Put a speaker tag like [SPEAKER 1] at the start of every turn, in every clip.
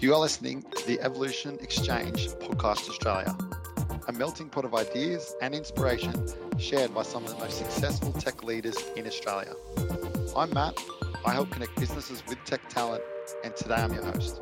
[SPEAKER 1] You are listening to the Evolution Exchange Podcast Australia, a melting pot of ideas and inspiration shared by some of the most successful tech leaders in Australia. I'm Matt. I help connect businesses with tech talent, and today I'm your host.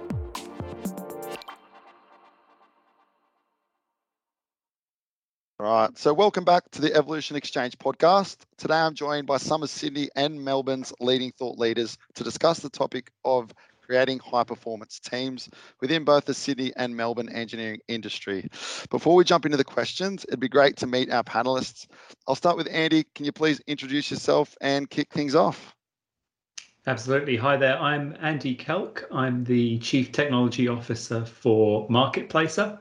[SPEAKER 1] All right, so welcome back to the Evolution Exchange podcast. Today I'm joined by some of Sydney and Melbourne's leading thought leaders to discuss the topic of creating high performance teams within both the Sydney and Melbourne engineering industry. Before we jump into the questions, it'd be great to meet our panelists. I'll start with Andy. Can you please introduce yourself and kick things off?
[SPEAKER 2] Absolutely. Hi there. I'm Andy Kelk. I'm the Chief Technology Officer for Marketplacer.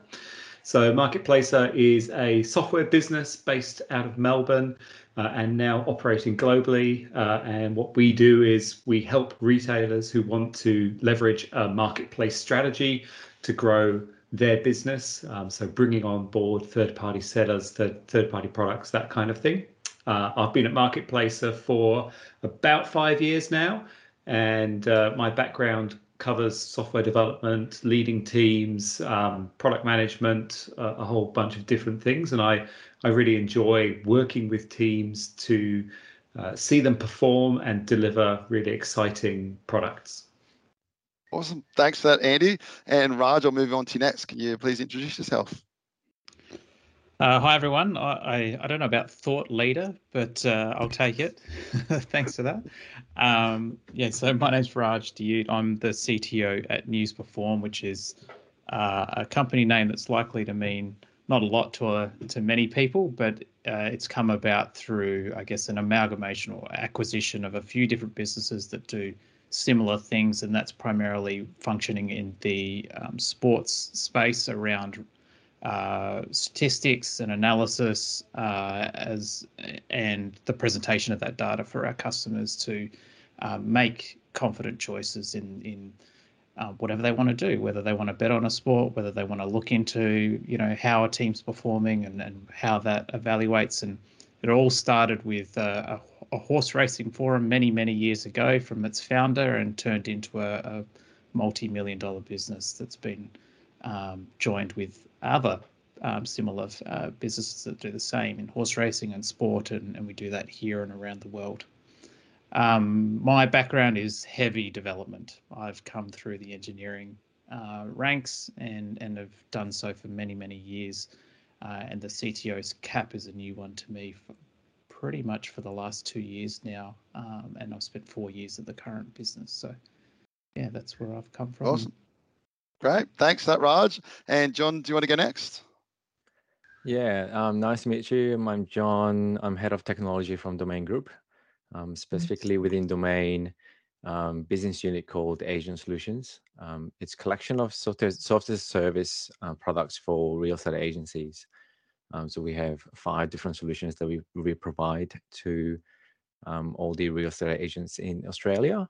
[SPEAKER 2] So Marketplacer is a software business based out of Melbourne uh, and now operating globally. Uh, and what we do is we help retailers who want to leverage a marketplace strategy to grow their business. Um, so bringing on board third-party sellers, third, third-party products, that kind of thing. Uh, I've been at Marketplacer for about five years now, and uh, my background covers software development, leading teams, um, product management, uh, a whole bunch of different things. And I, I really enjoy working with teams to uh, see them perform and deliver really exciting products.
[SPEAKER 1] Awesome. Thanks for that, Andy. And Raj, I'll move on to you next. Can you please introduce yourself?
[SPEAKER 3] Uh, hi, everyone. I, I, I, don't know about thought leader, but uh, I'll take it. Thanks for that. Um, yeah, so my name's Raj Diyut. I'm the CTO at News Perform, which is uh, a company name that's likely to mean not a lot to, a, to many people, but uh, it's come about through, I guess, an amalgamation or acquisition of a few different businesses that do similar things, and that's primarily functioning in the um, sports space around uh, statistics and analysis uh, as and the presentation of that data for our customers to uh, make confident choices in in uh, whatever they want to do, whether they want to bet on a sport, whether they want to look into you know how a team's performing and, and how that evaluates. And it all started with uh, a, a, horse racing forum many many years ago from its founder and turned into a, a multi-million dollar business that's been um, joined with other um, similar uh, businesses that do the same in horse racing and sport, and, and we do that here and around the world. Um, my background is heavy development. I've come through the engineering uh, ranks and and have done so for many many years. Uh, and the CTO's cap is a new one to me pretty much for the last two years now. Um, and I've spent four years at the current business. So yeah, that's where I've come from.
[SPEAKER 1] Awesome. Great. Thanks for that, Raj. And John, do you want to go next?
[SPEAKER 4] Yeah, um, nice to meet you. I'm John. I'm head of technology from Domain Group, um, specifically within Domain um, business unit called Agent Solutions. Um, it's a collection of software, software service uh, products for real estate agencies. Um, so we have five different solutions that we, we provide to um, all the real estate agents in Australia.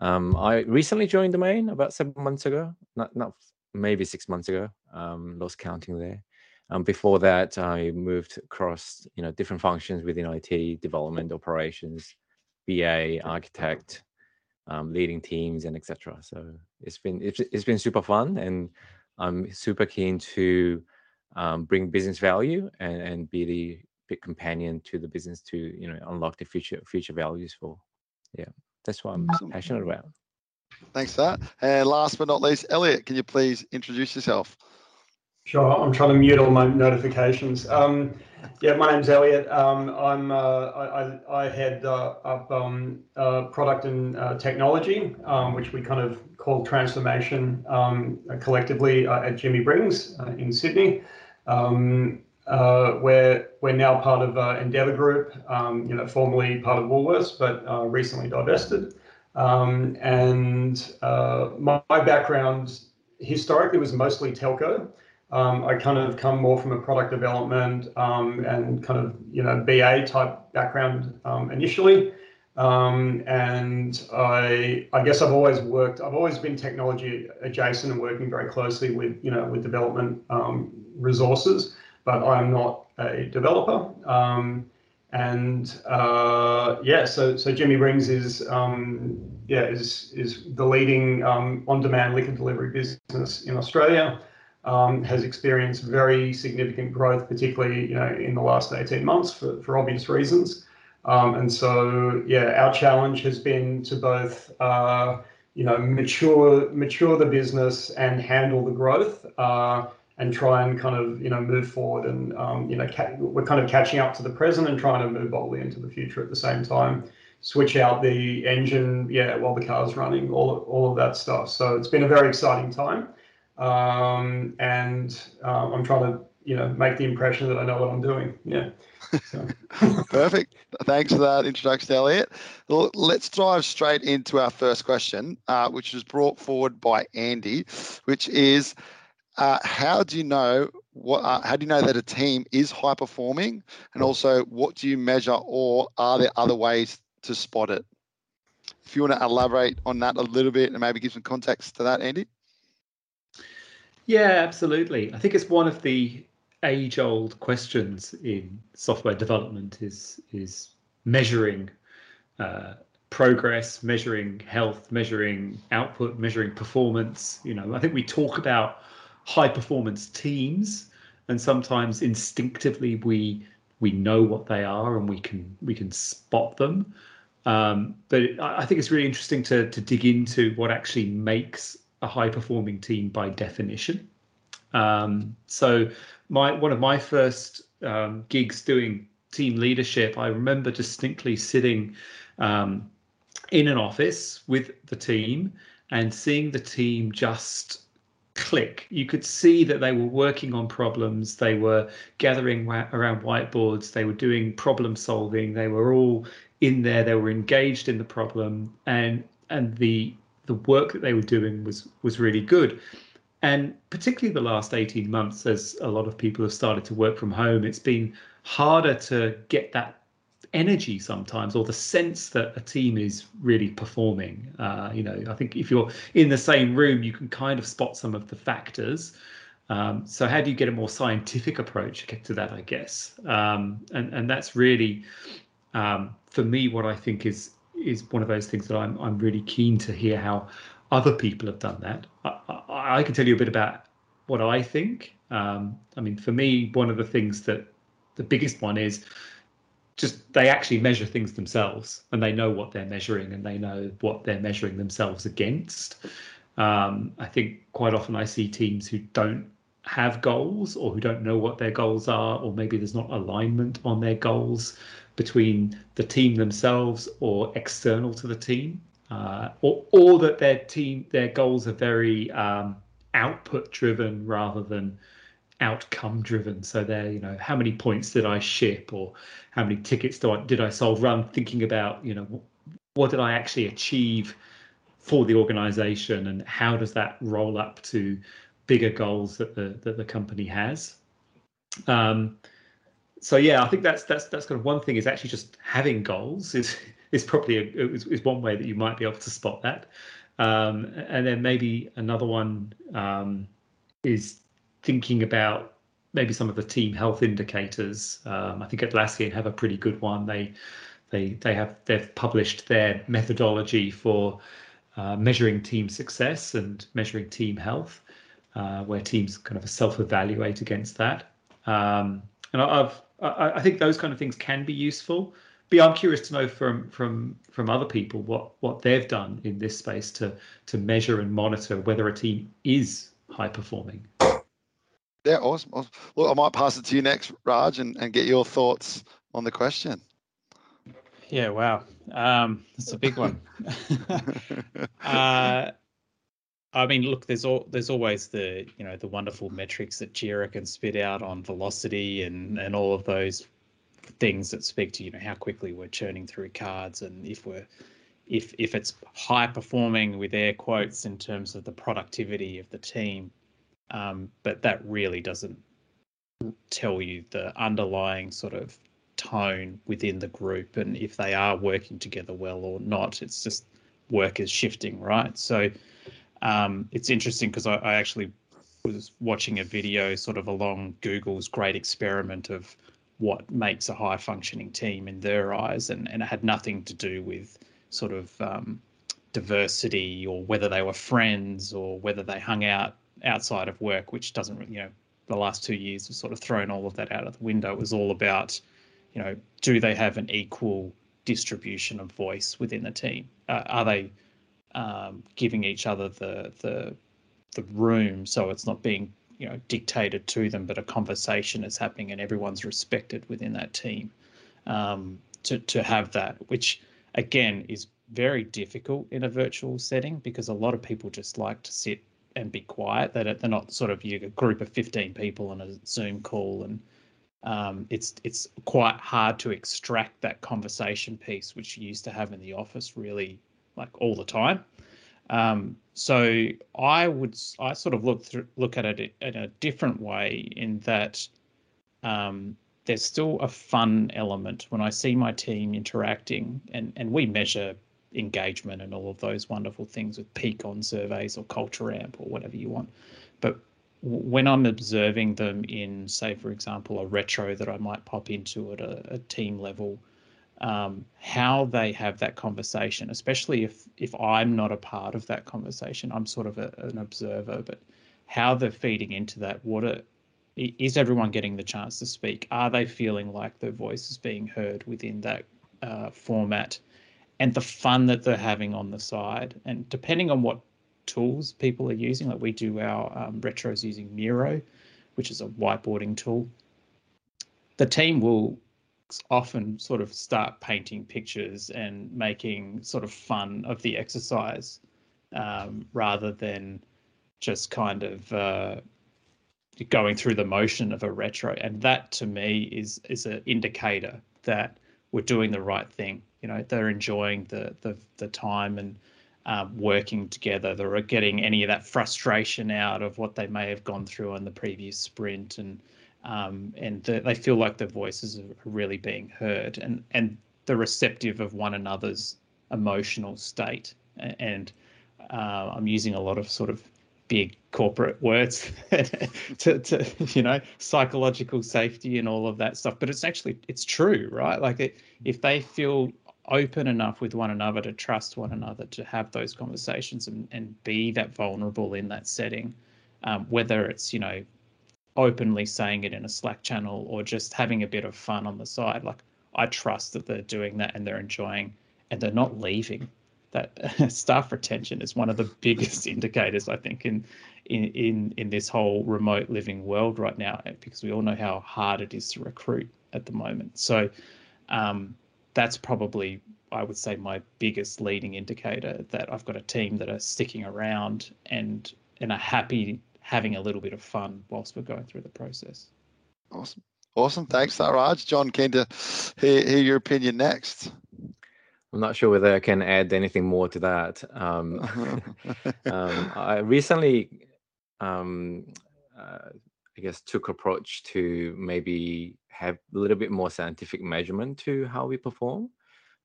[SPEAKER 4] Um, I recently joined Domain about seven months ago, not not maybe six months ago. Um, lost counting there. Um, before that, I moved across you know different functions within IT, development, operations, BA, architect, um, leading teams, and etc. So it's been it's, it's been super fun, and I'm super keen to um, bring business value and, and be the big companion to the business to you know unlock the future future values for. Yeah. That's what I'm passionate about.
[SPEAKER 1] Thanks for that. And last but not least, Elliot, can you please introduce yourself?
[SPEAKER 5] Sure. I'm trying to mute all my notifications. Um, yeah, my name's Elliot. Um, I'm uh, I, I, head uh, up um, uh, product and uh, technology, um, which we kind of call transformation um, collectively uh, at Jimmy Brings uh, in Sydney. Um, uh, we're we're now part of uh, Endeavour Group, um, you know, formerly part of Woolworths, but uh, recently divested. Um, and uh, my, my, background historically was mostly telco. Um, I kind of come more from a product development um, and kind of you know BA type background um, initially. Um, and I, I guess I've always worked. I've always been technology adjacent and working very closely with, you know, with development resources but I'm not a developer. Um, and uh, yeah, so so Jimmy Brings is um, yeah, is is the leading um, on-demand liquor delivery business in Australia. Um, has experienced very significant growth, particularly you know in the last 18 months for, for obvious reasons. Um, and so yeah, our challenge has been to both uh, you know mature mature the business and handle the growth. Uh, and try and kind of you know move forward and um, you know we're kind of catching up to the present and trying to move boldly into the future at the same time. Switch out the engine yeah while the car's running all, all of that stuff. So it's been a very exciting time. Um, and uh, i'm trying to you know make the impression that i know what i'm doing. Yeah.
[SPEAKER 1] So. perfect. Thanks for that introduction elliot. Well, let's dive straight into our first question uh, which was brought forward by andy which is uh, how do you know what? Uh, how do you know that a team is high performing, and also what do you measure, or are there other ways to spot it? If you want to elaborate on that a little bit and maybe give some context to that, Andy.
[SPEAKER 2] Yeah, absolutely. I think it's one of the age-old questions in software development is is measuring uh, progress, measuring health, measuring output, measuring performance. You know, I think we talk about high performance teams and sometimes instinctively we we know what they are and we can we can spot them um, but I think it's really interesting to to dig into what actually makes a high performing team by definition. Um, so my one of my first um, gigs doing team leadership, I remember distinctly sitting um, in an office with the team and seeing the team just click. You could see that they were working on problems. They were gathering around whiteboards. They were doing problem solving. They were all in there. They were engaged in the problem, and and the the work that they were doing was was really good. And particularly the last 18 months, as a lot of people have started to work from home, it's been harder to get that energy sometimes or the sense that a team is really performing. Uh, you know i think if you're in the same room you can kind of spot some of the factors. Um, so how do you get a more scientific approach to that i guess? Um, and and that's really um, for me what i think is is one of those things that i'm i'm really keen to hear how other people have done that. I, I, I can tell you a bit about what i think. Um, i mean for me one of the things that the biggest one is just they actually measure things themselves and they know what they're measuring and they know what they're measuring themselves against. Um, I think quite often I see teams who don't have goals or who don't know what their goals are, or maybe there's not alignment on their goals between the team themselves or external to the team, uh, or or that their team their goals are very um, output driven rather than outcome driven. So they're, you know, how many points did I ship or how many tickets do I, did I solve? Run thinking about, you know, what did I actually achieve for the organization and how does that roll up to bigger goals that the that the company has. Um, so yeah, I think that's that's that's kind of one thing is actually just having goals is is probably a, is, is one way that you might be able to spot that. Um, and then maybe another one um, is thinking about maybe some of the team health indicators. Um, I think Atlassian have a pretty good one. They they they have they've published their methodology for uh, measuring team success and measuring team health, uh, where teams kind of self-evaluate against that. Um, and I've I, I think those kind of things can be useful. But I'm curious to know from from from other people what what they've done in this space to to measure and monitor whether a team is high performing.
[SPEAKER 1] Yeah, awesome. awesome. Look, I might pass it to you next, Raj, and, and get your thoughts on the question.
[SPEAKER 3] Yeah, wow. Um, that's a big one. uh, I mean, look, there's all there's always the you know the wonderful metrics that Jira can spit out on velocity and and all of those things that speak to you know how quickly we're churning through cards and if we're if if it's high performing with air quotes in terms of the productivity of the team um, but that really doesn't tell you the underlying sort of tone within the group and if they are working together well or not. It's just work is shifting, right? So um, it's interesting because I, I, actually was watching a video sort of along Google's great experiment of what makes a high functioning team in their eyes, and, and it had nothing to do with sort of um, diversity or whether they were friends or whether they hung out outside of work, which doesn't, you know, the last two years have sort of thrown all of that out of the window. It was all about, you know, do they have an equal distribution of voice within the team? Uh, are they um, giving each other the the the room so it's not being you know dictated to them, but a conversation is happening and everyone's respected within that team. Um, to to have that, which again is very difficult in a virtual setting because a lot of people just like to sit and be quiet. That they're not sort of you a group of fifteen people on a Zoom call, and um, it's it's quite hard to extract that conversation piece which you used to have in the office really like all the time. Um, so I would I sort of look through, look at it in a different way in that um, there's still a fun element when I see my team interacting and and we measure engagement and all of those wonderful things with Peakon surveys or Culture Amp or whatever you want. But when I'm observing them in, say, for example, a retro that I might pop into at a, a team level, um, how they have that conversation, especially if if I'm not a part of that conversation, I'm sort of a, an observer, but how they're feeding into that. What are, is everyone getting the chance to speak? Are they feeling like their voice is being heard within that uh, format? And the fun that they're having on the side, and depending on what tools people are using, like we do our um, retros using Miro, which is a whiteboarding tool. The team will often sort of start painting pictures and making sort of fun of the exercise um, rather than just kind of uh, going through the motion of a retro. And that to me is is an indicator that we're doing the right thing. You know, they're enjoying the the, the time and um, working together. They're getting any of that frustration out of what they may have gone through on the previous sprint and um, and the, they feel like their voices are really being heard and and the receptive of one another's emotional state and uh, I'm using a lot of sort of big corporate words to, to you know psychological safety and all of that stuff but it's actually it's true right like it, if they feel open enough with one another to trust one another to have those conversations and, and be that vulnerable in that setting um, whether it's you know openly saying it in a Slack channel or just having a bit of fun on the side. Like I trust that they're doing that and they're enjoying and they're not leaving. That staff retention is one of the biggest indicators I think in in in in this whole remote living world right now because we all know how hard it is to recruit at the moment. So um, that's probably I would say my biggest leading indicator that I've got a team that are sticking around and and are happy having a little bit of fun whilst we're going through the process.
[SPEAKER 1] Awesome. Awesome. Thanks, Raj. John, keen to hear, hear your opinion next.
[SPEAKER 4] I'm not sure whether I can add anything more to that. Um, um, I recently, um, uh, I guess, took approach to maybe have a little bit more scientific measurement to how we perform.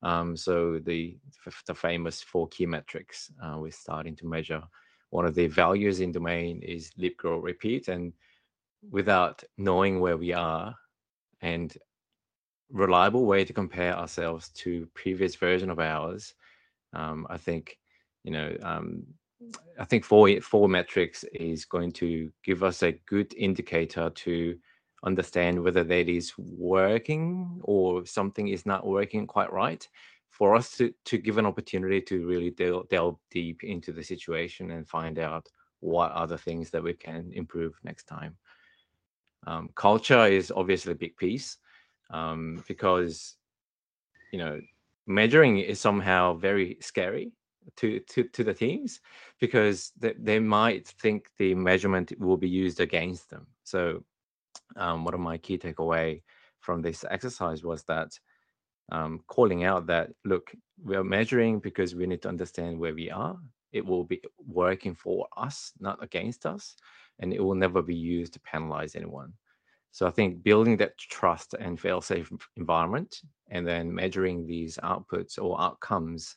[SPEAKER 4] Um, so the the famous four key metrics, uh, we're starting to measure one of the values in domain is live, grow, repeat. And without knowing where we are and reliable way to compare ourselves to previous version of ours, um, I think, you know, um, I think four four metrics is going to give us a good indicator to understand whether that is working or something is not working quite right for us to, to give an opportunity to really delve, delve deep into the situation and find out what are the things that we can improve next time. Um, culture is obviously a big piece um, because you know measuring is somehow very scary to to, to the teams because they, they might think the measurement will be used against them. So um, one of my key takeaway from this exercise was that um, calling out that look we are measuring because we need to understand where we are. It will be working for us not against us and it will never be used to penalize anyone. So i think building that trust and fail safe environment and then measuring these outputs or outcomes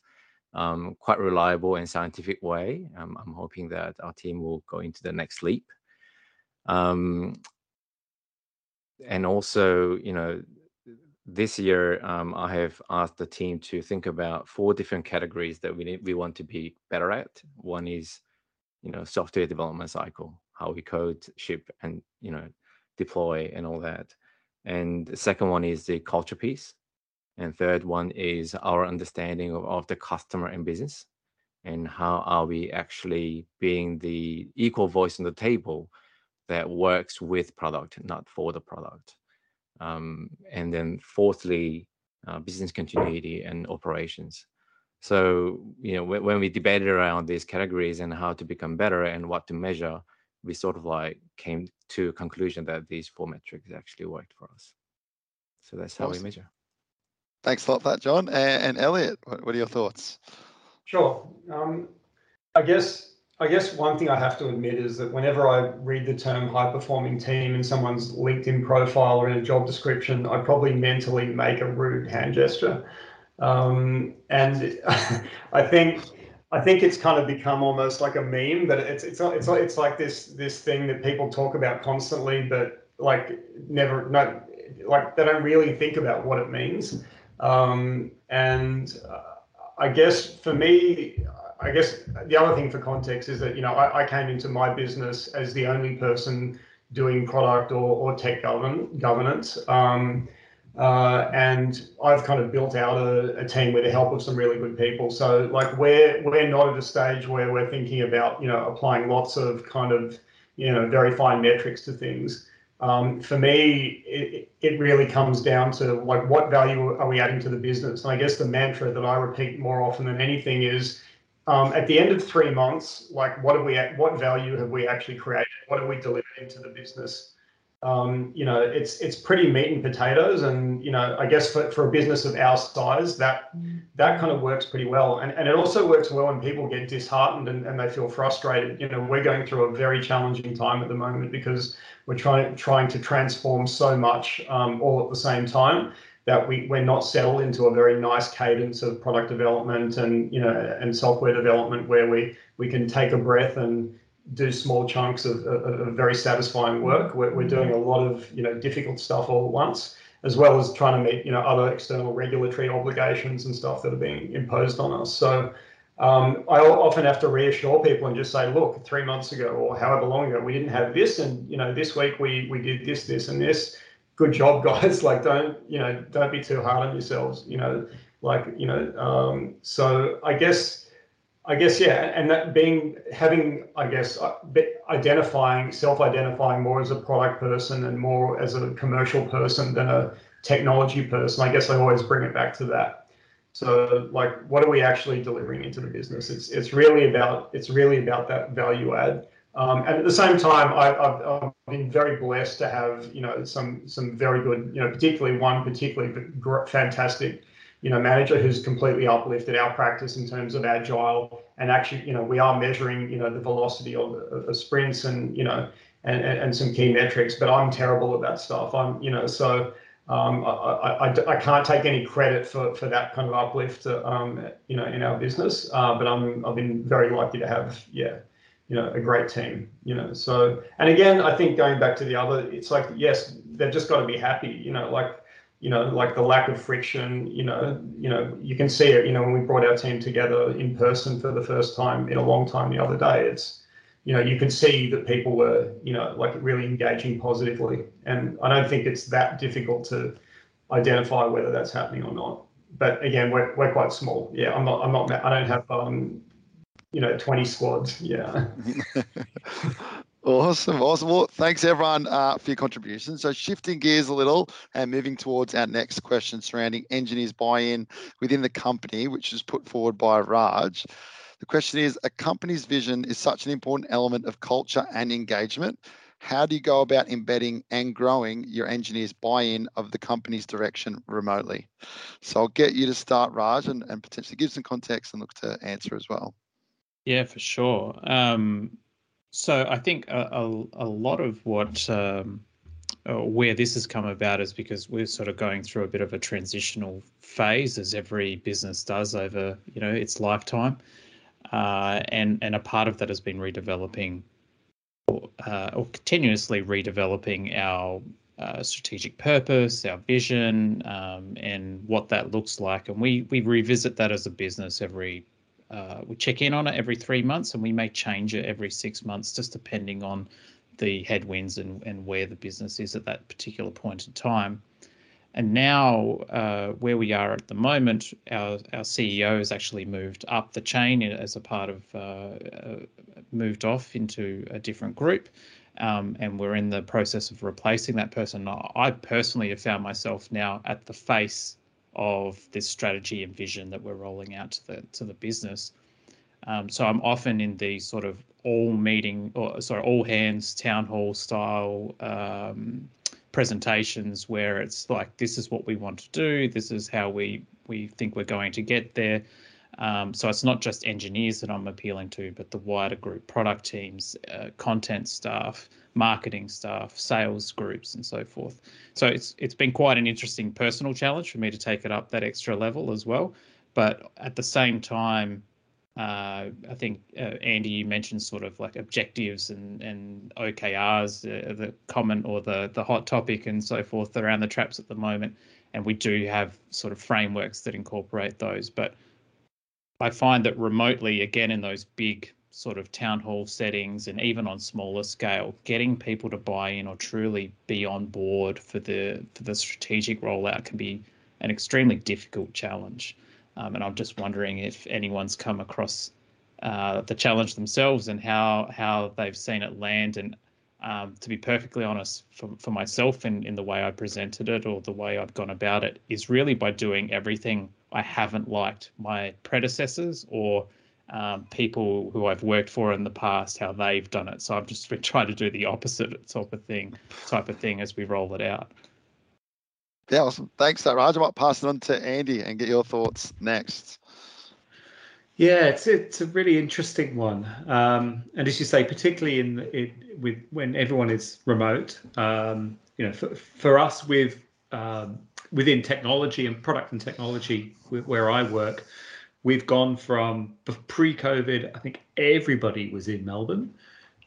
[SPEAKER 4] um, quite reliable and scientific way um, i'm hoping that our team will go into the next leap. Um, and also you know this year, um, I have asked the team to think about four different categories that we need, we want to be better at. One is, you know, software development cycle, how we code, ship, and you know, deploy, and all that. And the second one is the culture piece, and third one is our understanding of, of the customer and business, and how are we actually being the equal voice on the table that works with product, not for the product. Um, and then fourthly, uh, business continuity and operations. So, you know, when, when we debated around these categories and how to become better and what to measure, we sort of like came to a conclusion that these four metrics actually worked for us. So that's how awesome. we measure.
[SPEAKER 1] Thanks a lot for that, John. And, and Elliot, what, what, are your thoughts?
[SPEAKER 5] Sure. Um, I guess I guess one thing I have to admit is that whenever I read the term high performing team in someone's LinkedIn profile or in a job description, I probably mentally make a rude hand gesture. Um, and I think I think it's kind of become almost like a meme but it's it's it's it's like this this thing that people talk about constantly, but like never not like they don't really think about what it means. Um, and uh, I guess for me, I guess the other thing for context is that you know I, I came into my business as the only person doing product or, or tech govern, governance. Um, uh, and I've kind of built out a, a, team with the help of some really good people. So like we're we're not at a stage where we're thinking about you know applying lots of kind of you know very fine metrics to things. Um, for me, it, it really comes down to like what value are we adding to the business? And I guess the mantra that I repeat more often than anything is um, at the end of three months, like what have we, what value have we actually created? What have we delivered into the business? Um, you know, it's it's pretty meat and potatoes, and you know, I guess for, for a business of our size, that that kind of works pretty well, and and it also works well when people get disheartened and, and they feel frustrated. You know, we're going through a very challenging time at the moment because we're trying trying to transform so much um, all at the same time that we, we're not settled into a very nice cadence of product development and you know and software development where we we can take a breath and do small chunks of, of, of very satisfying work. We're, we're doing a lot of you know difficult stuff all at once, as well as trying to meet you know other external regulatory obligations and stuff that are being imposed on us. So um, I often have to reassure people and just say, look, three months ago or however long ago, we didn't have this, and you know this week we we did this, this, and this good job, guys. Like, don't you know, don't be too hard on yourselves. You know, like you know. Um, so I guess, I guess yeah, and that being having, I guess, uh, identifying, self-identifying more as a product person and more as a commercial person than a technology person. I guess I always bring it back to that. So like, what are we actually delivering into the business? It's it's really about it's really about that value add. Um, and at the same time, I, have been very blessed to have, you know, some some very good, you know, particularly one particularly fantastic, you know, manager who's completely uplifted our practice in terms of agile. And actually, you know, we are measuring, you know, the velocity of, of sprints and, you know, and, and, and some key metrics. But I'm terrible at that stuff. I'm, you know, so um, I, I, I, can't take any credit for, for that kind of uplift, um, you know, in our business. Uh, but I'm I've been very lucky to have, yeah, you know, a great team, you know. So, and again, I think going back to the other, it's like, yes, they've just got to be happy, you know, like, you know, like the lack of friction, you know, you know, you can see it, you know, when we brought our team together in person for the first time in a long time the other day, it's, you know, you could see that people were, you know, like really engaging positively. And I don't think it's that difficult to identify whether that's happening or not. But again, we're, we're quite small. Yeah, I'm not, I'm not, I don't have um, you know 20 squads yeah.
[SPEAKER 1] Awesome awesome. Well thanks everyone uh, for your contribution so shifting gears a little and moving towards our next question surrounding engineers buy-in within the company which is put forward by raj. The question is a company's vision is such an important element of culture and engagement. How do you go about embedding and growing your engineers buy-in of the company's direction remotely? So i'll get you to start raj and, and potentially give some context and look to answer as well
[SPEAKER 3] yeah, for sure. Um, so I think a, a, a lot of what um, uh, where this has come about is because we're sort of going through a bit of a transitional phase, as every business does over you know its lifetime, uh, and and a part of that has been redeveloping uh, or continuously redeveloping our uh, strategic purpose, our vision, um, and what that looks like. And we we revisit that as a business every. Uh, we check in on it every three months, and we may change it every six months, just depending on the headwinds and, and where the business is at that particular point in time. And now, uh, where we are at the moment, our, our CEO has actually moved up the chain as a part of, uh, uh, moved off into a different group. Um, and we're in the process of replacing that person. I personally have found myself now at the face of this strategy and vision that we're rolling out to the to the business. Um, so I'm often in the sort of all meeting or sorry all hands town hall style um, presentations where it's like this is what we want to do this is how we we think we're going to get there um, so it's not just engineers that i'm appealing to but the wider group product teams uh, content staff marketing staff sales groups and so forth. So it's it's been quite an interesting personal challenge for me to take it up that extra level as well. But at the same time uh, I think uh, Andy, you mentioned sort of like objectives and and OKRs, uh, the common or the the hot topic and so forth around the traps at the moment, and we do have sort of frameworks that incorporate those. But I find that remotely, again, in those big sort of town hall settings and even on smaller scale, getting people to buy in or truly be on board for the for the strategic rollout can be an extremely difficult challenge. Um, and I'm just wondering if anyone's come across uh, the challenge themselves and how how they've seen it land. And um, to be perfectly honest, for, for myself in, in the way I presented it or the way I've gone about it is really by doing everything I haven't liked my predecessors or um, people who I've worked for in the past, how they've done it. So I've just been trying to do the opposite type of thing, type of thing as we roll it out.
[SPEAKER 1] Yeah, awesome. Thanks, Raj. I might pass it on to Andy and get your thoughts next.
[SPEAKER 2] Yeah, it's it's a really interesting one, um, and as you say, particularly in it with when everyone is remote, um, you know, for, for us with um, within technology and product and technology where I work, we've gone from pre-COVID. I think everybody was in Melbourne,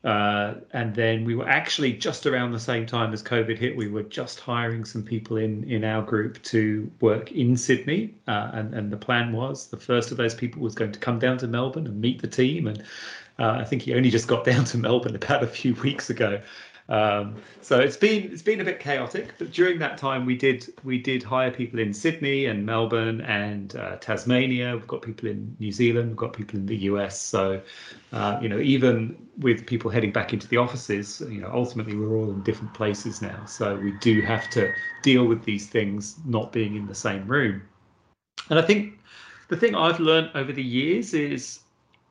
[SPEAKER 2] uh, and then we were actually just around the same time as COVID hit. We were just hiring some people in in our group to work in Sydney, uh, and and the plan was the first of those people was going to come down to Melbourne and meet the team. And uh, I think he only just got down to Melbourne about a few weeks ago. Um, so it's been it's been a bit chaotic, but during that time we did we did hire people in Sydney and Melbourne and uh, Tasmania. We've got people in New Zealand. We've got people in the US. So uh, you know even with people heading back into the offices, you know ultimately we're all in different places now. So we do have to deal with these things not being in the same room. And I think the thing I've learned over the years is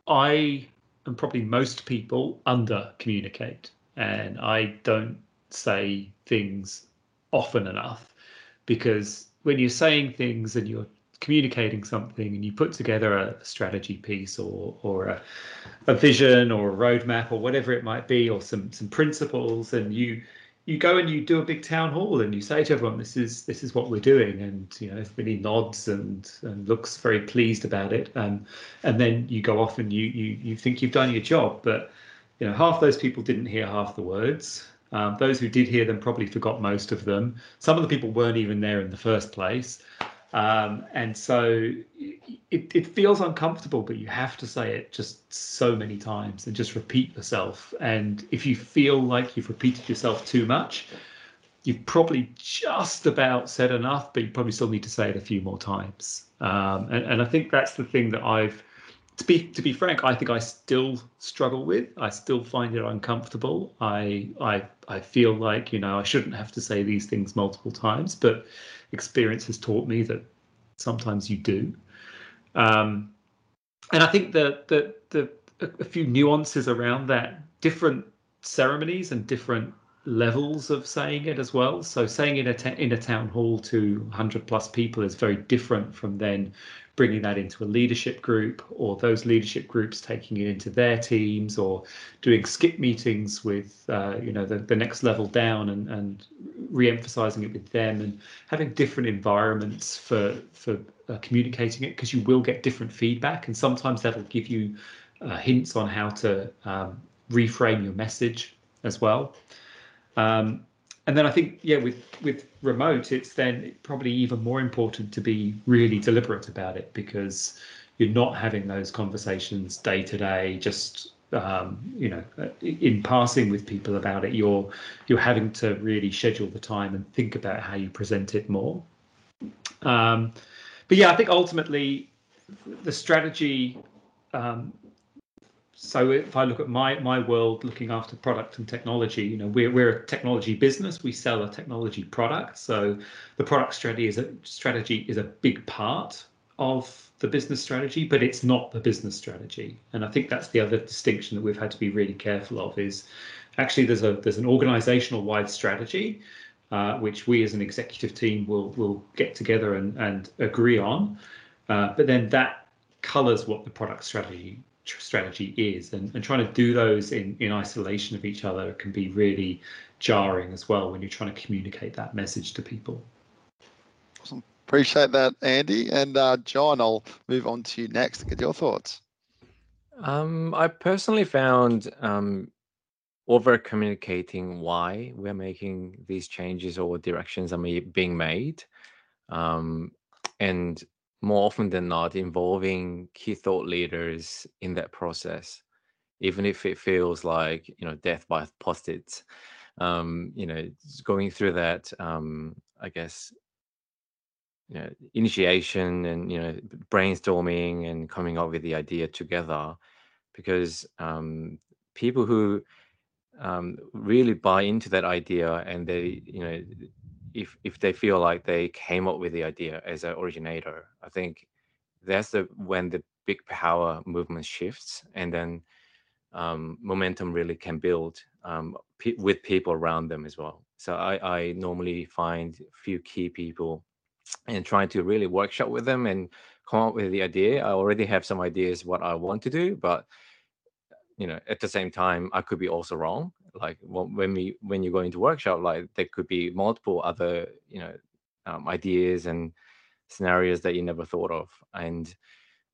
[SPEAKER 2] I and probably most people under communicate and I don't say things often enough because when you're saying things and you're communicating something and you put together a strategy piece or or a, a vision or a roadmap or whatever it might be or some some principles and you you go and you do a big town hall and you say to everyone this is this is what we're doing. And you know everybody nods and, and looks very pleased about it. And and then you go off and you you you think you've done your job. But you know, half those people didn't hear half the words. Um, those who did hear them probably forgot most of them. Some of the people weren't even there in the first place. Um, and so it, it feels uncomfortable, but you have to say it just so many times and just repeat yourself. And if you feel like you've repeated yourself too much, you've probably just about said enough, but you probably still need to say it a few more times. Um, and, and I think that's the thing that I've to be to be frank, I think I still struggle with. I still find it uncomfortable. I I I feel like you know I shouldn't have to say these things multiple times, but experience has taught me that sometimes you do. Um, and I think that the the a few nuances around that, different ceremonies and different levels of saying it as well. So saying in a in a town hall to 100 plus people is very different from then bringing that into a leadership group or those leadership groups taking it into their teams or doing skip meetings with uh, you know the, the next level down and, and re-emphasizing it with them and having different environments for for uh, communicating it because you will get different feedback and sometimes that'll give you uh, hints on how to um, reframe your message as well um, and then I think, yeah, with with remote, it's then probably even more important to be really deliberate about it because you're not having those conversations day to day, just um, you know, in passing with people about it. You're you're having to really schedule the time and think about how you present it more. Um, but yeah, I think ultimately the strategy um, so if I look at my my world, looking after product and technology, you know, we're we're a technology business. We sell a technology product. So the product strategy is a strategy is a big part of the business strategy, but it's not the business strategy. And I think that's the other distinction that we've had to be really careful of is actually there's a there's an organizational wide strategy uh, which we as an executive team will will get together and and agree on. Uh, but then that colors what the product strategy strategy is and, and trying to do those in, in isolation of each other can be really jarring as well when you're trying to communicate that message to people.
[SPEAKER 1] Awesome. Appreciate that, Andy. And uh, John, I'll move on to you next to get your thoughts.
[SPEAKER 4] Um, I personally found um, over communicating why we're making these changes or directions are being made um, and more often than not involving key thought leaders in that process even if it feels like you know death by post-its. Um, you know going through that um, i guess you know initiation and you know brainstorming and coming up with the idea together because um, people who um, really buy into that idea and they you know if if they feel like they came up with the idea as an originator i think that's the when the big power movement shifts and then um, momentum really can build um, with people around them as well. So I, I normally find a few key people and trying to really workshop with them and come up with the idea. I already have some ideas what i want to do but you know at the same time i could be also wrong like when we when you go into workshop like there could be multiple other you know um, ideas and scenarios that you never thought of. And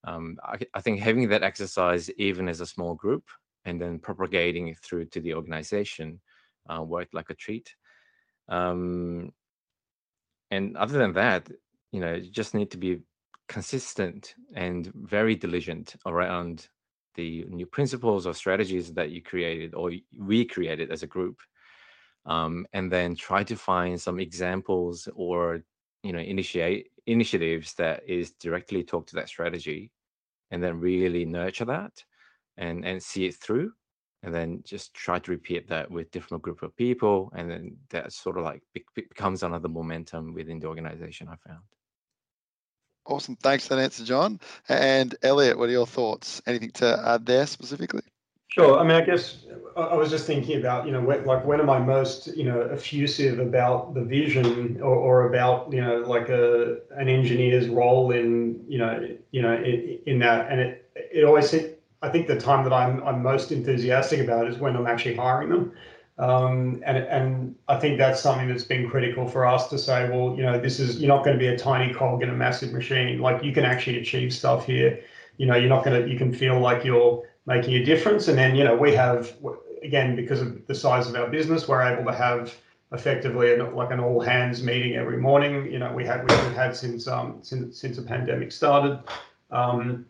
[SPEAKER 4] um, I, I, think having that exercise even as a small group and then propagating it through to the organization uh, worked like a treat. Um, and other than that you know you just need to be consistent and very diligent around the new principles or strategies that you created or we created as a group um, and then try to find some examples or you know initiate initiatives that is directly talk to that strategy and then really nurture that and and see it through and then just try to repeat that with different group of people and then that sort of like becomes another momentum within the organization i found
[SPEAKER 1] Awesome. Thanks for that answer, John. And Elliot, what are your thoughts? Anything to add there specifically?
[SPEAKER 5] Sure. I mean, I guess I was just thinking about, you know, like when am I most, you know, effusive about the vision or, or about, you know, like a an engineer's role in, you know, you know, in, in that, and it it always. I think the time that I'm I'm most enthusiastic about is when I'm actually hiring them. Um, and, and I think that's something that's been critical for us to say, well, you know, this is, you're not going to be a tiny cog in a massive machine. Like you can actually achieve stuff here. You know, you're not going to, you can feel like you're making a difference. And then, you know, we have, again, because of the size of our business, we're able to have effectively an, like an all hands meeting every morning. You know, we had, we've had since, um, since, since the pandemic started. Um,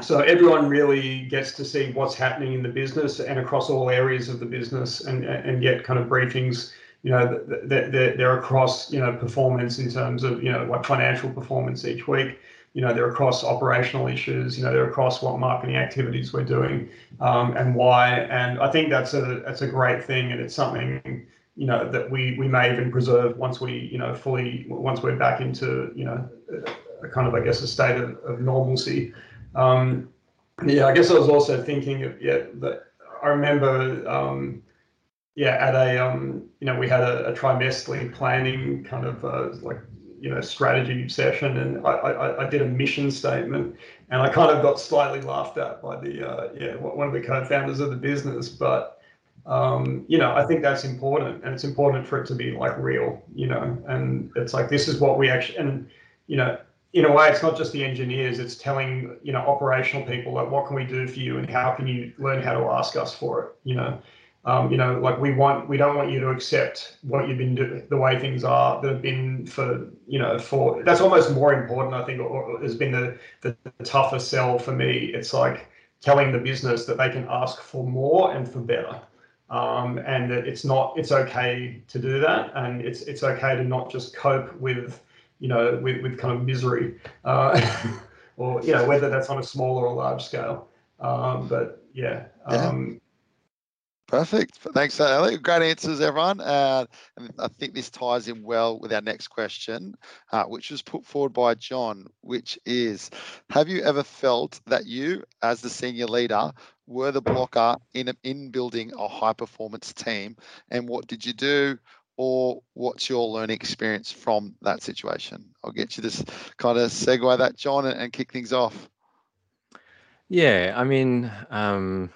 [SPEAKER 5] so everyone really gets to see what's happening in the business and across all areas of the business and and get kind of briefings you know they're, they're across you know performance in terms of you know what financial performance each week. You know they're across operational issues you know they're across what marketing activities we're doing um, and why. And i think that's a that's a great thing and it's something you know that we we may even preserve once we you know fully once we're back into you know a kind of i guess a state of, of normalcy um, yeah, I guess I was also thinking of yeah that I remember um, yeah at a um, you know we had a, a planning kind of uh, like you know strategy session and I, I, I did a mission statement and I kind of got slightly laughed at by the uh, yeah one of the co-founders of the business but um, you know I think that's important and it's important for it to be like real you know and it's like this is what we actually and you know in a way, it's not just the engineers, it's telling, you know, operational people like, what can we do for you and how can you learn how to ask us for it, you know? Um, you know, like we want, we don't want you to accept what you've been doing, the way things are that have been for, you know, for that's almost more important, I think, or, has been the, the, the tougher sell for me. It's like telling the business that they can ask for more and for better. Um, and that it's not, it's okay to do that, and it's it's okay to not just cope with, you know, with, with kind of misery, uh, or you know, whether that's on a small or a large scale. Um, but yeah, um,
[SPEAKER 1] Perfect. Thanks, uh, Great answers, everyone. Uh, and I think this ties in well with our next question, uh, which was put forward by John, which is Have you ever felt that you, as the senior leader, were the blocker in, in building a high performance team? And what did you do? Or what's your learning experience from that situation? I'll get you this kind of segue that, John, and, and kick things off.
[SPEAKER 4] Yeah, I mean, um,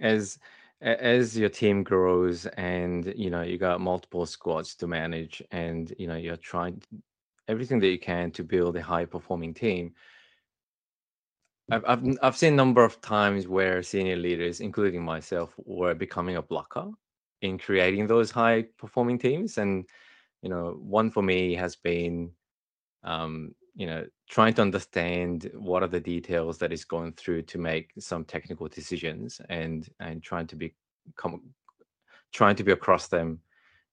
[SPEAKER 4] as as your team grows and you know you got multiple squads to manage and you know you're trying everything that you can to build a high performing team I've, I've i've seen a number of times where senior leaders including myself were becoming a blocker in creating those high performing teams and you know one for me has been um, you know trying to understand what are the details that is going through to make some technical decisions and and trying to be come trying to be across them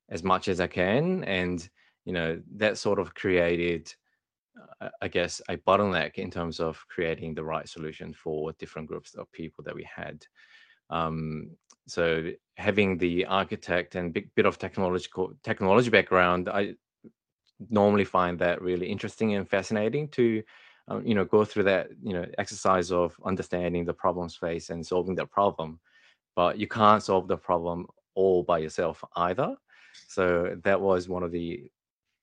[SPEAKER 4] as much as i can. And you know that sort of created uh, i guess a bottleneck in terms of creating the right solution for different groups of people that we had um, so having the architect and big bit of technological technology background i normally find that really interesting and fascinating to um, you know go through that you know exercise of understanding the problem space and solving that problem. But you can't solve the problem all by yourself either. So that was one of the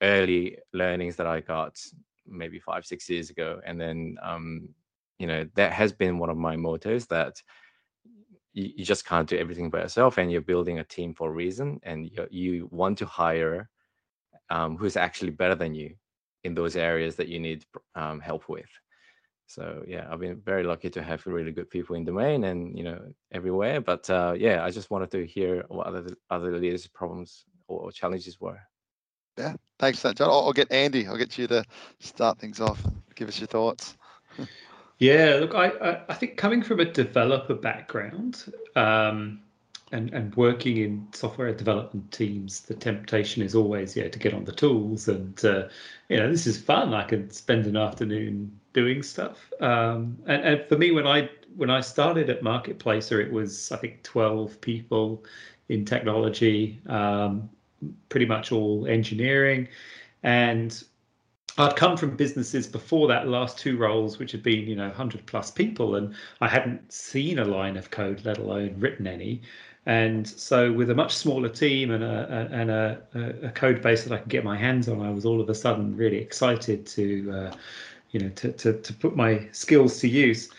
[SPEAKER 4] early learnings that i got maybe five six years ago. And then um, you know that has been one of my mottos that you, you, just can't do everything by yourself and you're building a team for a reason and you, you want to hire um, who's actually better than you in those areas that you need um, help with. So yeah, I've been very lucky to have really good people in domain and you know everywhere. But uh, yeah, I just wanted to hear what other other leaders' problems or challenges were.
[SPEAKER 1] Yeah, thanks John. I'll, I'll get Andy. I'll get you to start things off. Give us your thoughts.
[SPEAKER 2] yeah, look, I, I think coming from a developer background, um, and and working in software development teams, the temptation is always yeah to get on the tools and uh, you know this is fun. I can spend an afternoon doing stuff. Um, and and for me, when I when I started at Marketplacer, it was I think twelve people in technology, um, pretty much all engineering, and I'd come from businesses before that last two roles, which had been, you know, 100 plus people, and I hadn't seen a line of code, let alone written any. And so, with a much smaller team and a, a and a, a, code base that I could get my hands on, I was all of a sudden really excited to, uh, you know, to, to, to put my skills to use.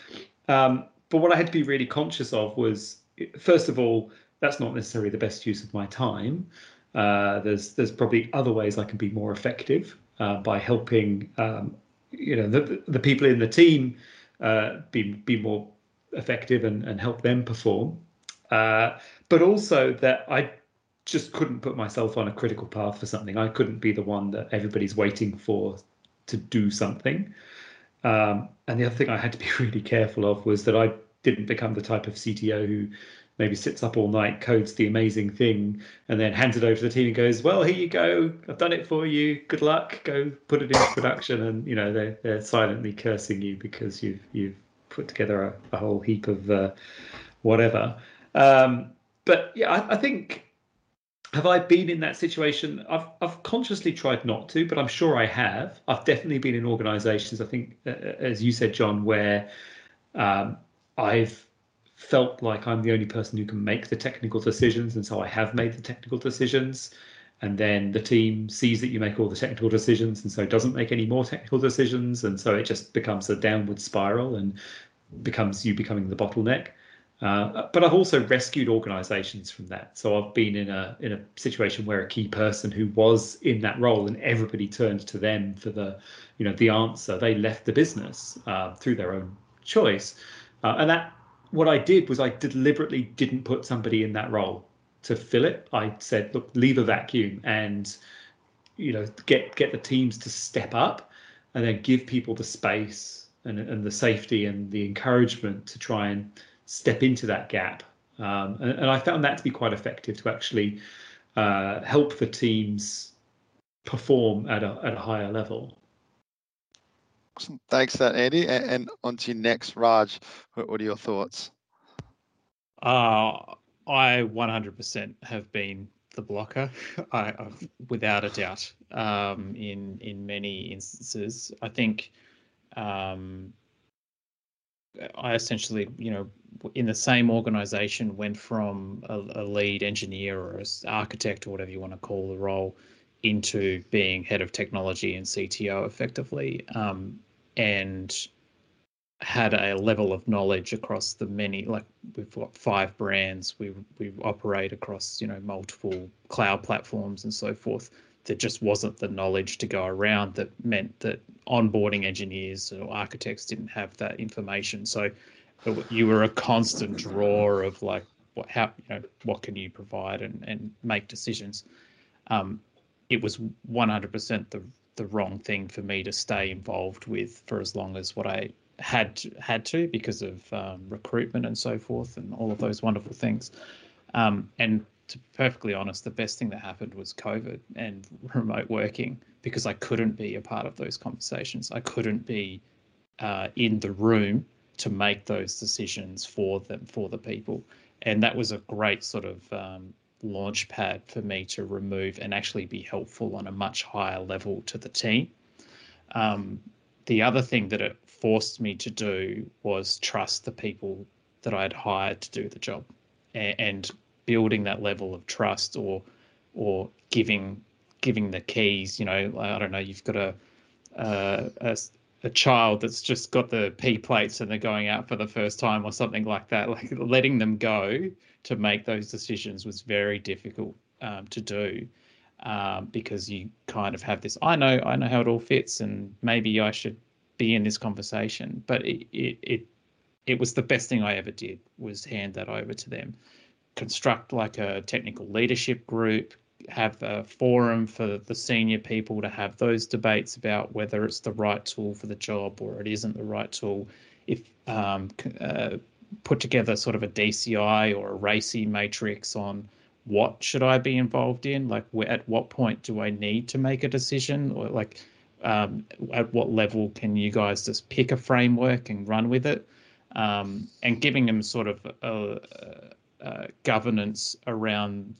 [SPEAKER 2] Um, but what I had to be really conscious of was, first of all, that's not necessarily the best use of my time. Uh, there's there's probably other ways I can be more effective uh, by helping, um, you know, the the people in the team uh, be be more effective and, and help them perform. Uh, but also that I just couldn't put myself on a critical path for something. I couldn't be the one that everybody's waiting for to do something. Um, and the other thing I had to be really careful of was that I didn't become the type of CTO who maybe sits up all night, codes the amazing thing, and then hands it over to the team and goes, "Well, here you go. I've done it for you. Good luck. Go put it into production." And you know they're they're silently cursing you because you've you've put together a, a whole heap of uh, whatever. Um, but yeah, I, I, think have I been in that situation? I've I've consciously tried not to, but I'm sure I have. I've definitely been in organisations. I think, uh, as you said, John, where um, I've felt like I'm the only person who can make the technical decisions, and so I have made the technical decisions. And then the team sees that you make all the technical decisions, and so doesn't make any more technical decisions, and so it just becomes a downward spiral and becomes you becoming the bottleneck. Uh, but I've also rescued organisations from that. So I've been in a in a situation where a key person who was in that role and everybody turned to them for the, you know, the answer. They left the business uh, through their own choice, uh, and that what I did was I deliberately didn't put somebody in that role to fill it. I said, look, leave a vacuum and you know get get the teams to step up and then give people the space and, and the safety and the encouragement to try and step into that gap. Um, and, and, I found that to be quite effective to actually uh, help the teams perform at a at a higher level.
[SPEAKER 1] Thanks, that Andy. And, and on to next, Raj. What, what are your thoughts?
[SPEAKER 3] Uh, I 100% have been the blocker, I, without a doubt. Um, in in many instances, I think um, I essentially, you know, in the same organization, went from a, a lead engineer or architect or whatever you want to call the role into being head of technology and CTO effectively, um, and had a level of knowledge across the many like we've got five brands. We we operate across you know multiple cloud platforms and so forth. There just wasn't the knowledge to go around that meant that onboarding engineers or architects didn't have that information. So you were a constant draw of like what how you know what can you provide and and make decisions. Um, it was 100% the the wrong thing for me to stay involved with for as long as what I had had to because of um, recruitment and so forth and all of those wonderful things. Um, and to be perfectly honest, the best thing that happened was COVID and remote working because I couldn't be a part of those conversations. I couldn't be uh, in the room to make those decisions for them for the people, and that was a great sort of um, launch pad for me to remove and actually be helpful on a much higher level to the team. Um, the other thing that it forced me to do was trust the people that I had hired to do the job, and, and building that level of trust, or or giving giving the keys. You know, I don't know. You've got a a, a, a child that's just got the P plates and they're going out for the first time or something like that. Like letting them go to make those decisions was very difficult um, to do. Um, because you kind of have this i know i know how it all fits and maybe i should be in this conversation. But it, it, it it was the best thing I ever did was hand that over to them, construct like a technical leadership group, have a forum for the senior people to have those debates about whether it's the right tool for the job or it isn't the right tool. If um, uh, put together sort of a DCI or a RACI matrix on what should I be involved in, like at what point do I need to make a decision, or like um, at what level can you guys just pick a framework and run with it? Um, and giving them sort of a, a, a governance around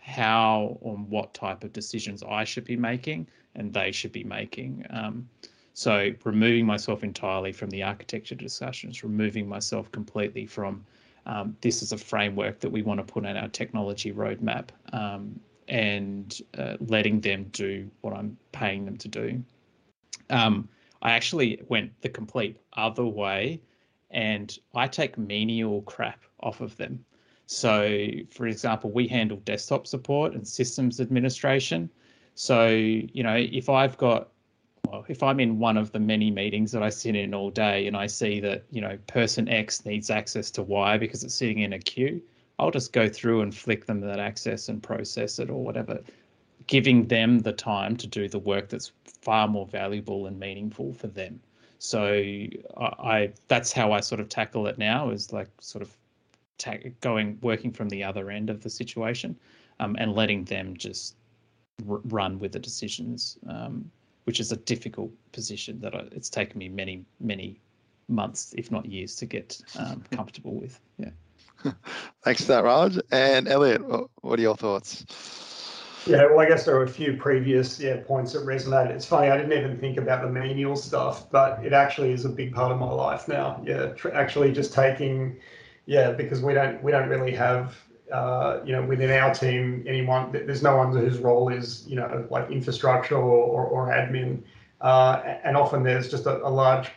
[SPEAKER 3] how or what type of decisions I should be making and they should be making. Um, so removing myself entirely from the architecture discussions, removing myself completely from um, this is a framework that we want to put on our technology roadmap um, and uh, letting them do what I'm paying them to do. Um, I actually went the complete other way and I take menial crap off of them. So, for example, we handle desktop support and systems administration. So, you know, if I've got, if I'm in one of the many meetings that I sit in all day and I see that, you know, person X needs access to Y because it's sitting in a queue, I'll just go through and flick them that access and process it or whatever giving them the time to do the work that's far more valuable and meaningful for them. So I, I that's how I sort of tackle it now is like sort of ta- going working from the other end of the situation um, and letting them just r- run with the decisions, um, which is a difficult position that I, it's taken me many many months, if not years, to get um, comfortable with. Yeah.
[SPEAKER 1] Thanks for that, Raj. And Elliot, what are your thoughts?
[SPEAKER 5] Yeah, well, I guess there were a few previous yeah points that resonated. It's funny, I didn't even think about the menial stuff, but it actually is a big part of my life now. Yeah, tr- actually just taking, yeah, because we don't we don't really have, uh, you know, within our team anyone. There's no one whose role is you know like infrastructure or or, or admin, uh, and often there's just a, a large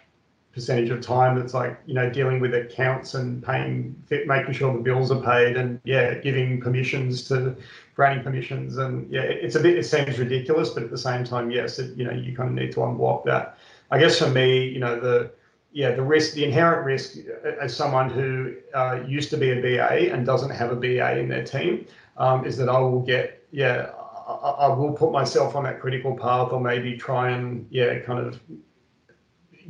[SPEAKER 5] percentage of time that's like you know dealing with accounts and paying making sure the bills are paid and yeah giving permissions to granting permissions and yeah it's a bit it seems ridiculous but at the same time yes it, you know you kind of need to unblock that i guess for me you know the yeah, the risk, the inherent risk as someone who uh, used to be a BA and doesn't have a BA in their team um, is that I will get, yeah, I, I, will put myself on that critical path or maybe try and, yeah, kind of